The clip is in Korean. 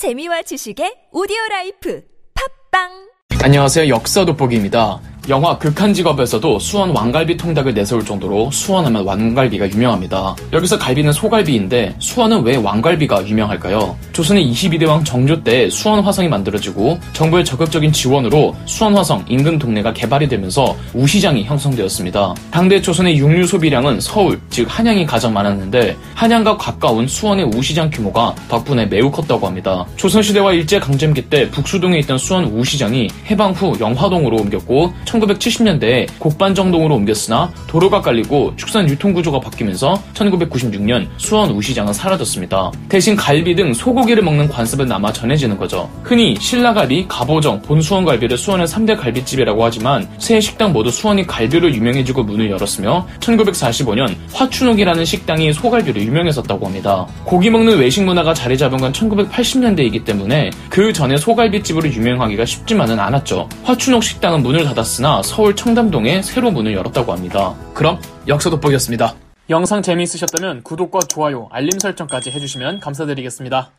재미와 지식의 오디오 라이프 팟빵 안녕하세요. 역사 돋보기입니다. 영화 극한 직업에서도 수원 왕갈비 통닭을 내세울 정도로 수원하면 왕갈비가 유명합니다. 여기서 갈비는 소갈비인데 수원은 왜 왕갈비가 유명할까요? 조선의 22대 왕 정조 때 수원 화성이 만들어지고 정부의 적극적인 지원으로 수원 화성 인근 동네가 개발이 되면서 우시장이 형성되었습니다. 당대 조선의 육류 소비량은 서울, 즉 한양이 가장 많았는데 한양과 가까운 수원의 우시장 규모가 덕분에 매우 컸다고 합니다. 조선시대와 일제강점기 때 북수동에 있던 수원 우시장이 해방 후 영화동으로 옮겼고 1970년대에 곡반정동으로 옮겼으나 도로가 깔리고 축산 유통 구조가 바뀌면서 1996년 수원 우시장은 사라졌습니다. 대신 갈비 등 소고기를 먹는 관습은 남아 전해지는 거죠. 흔히 신라갈비, 갑오정, 본수원 갈비를 수원의 3대 갈비집이라고 하지만 세 식당 모두 수원이 갈비로 유명해지고 문을 열었으며 1945년 화춘옥이라는 식당이 소갈비로 유명했었다고 합니다. 고기 먹는 외식 문화가 자리 잡은 건 1980년대이기 때문에 그 전에 소갈비집으로 유명하기가 쉽지만은 않았죠. 화춘옥 식당은 문을 닫았으 나 서울 청담동에 새로 문을 열었다고 합니다. 그럼 역사 돋보기였습니다. 영상 재미있으셨다면 구독과 좋아요, 알림 설정까지 해주시면 감사드리겠습니다.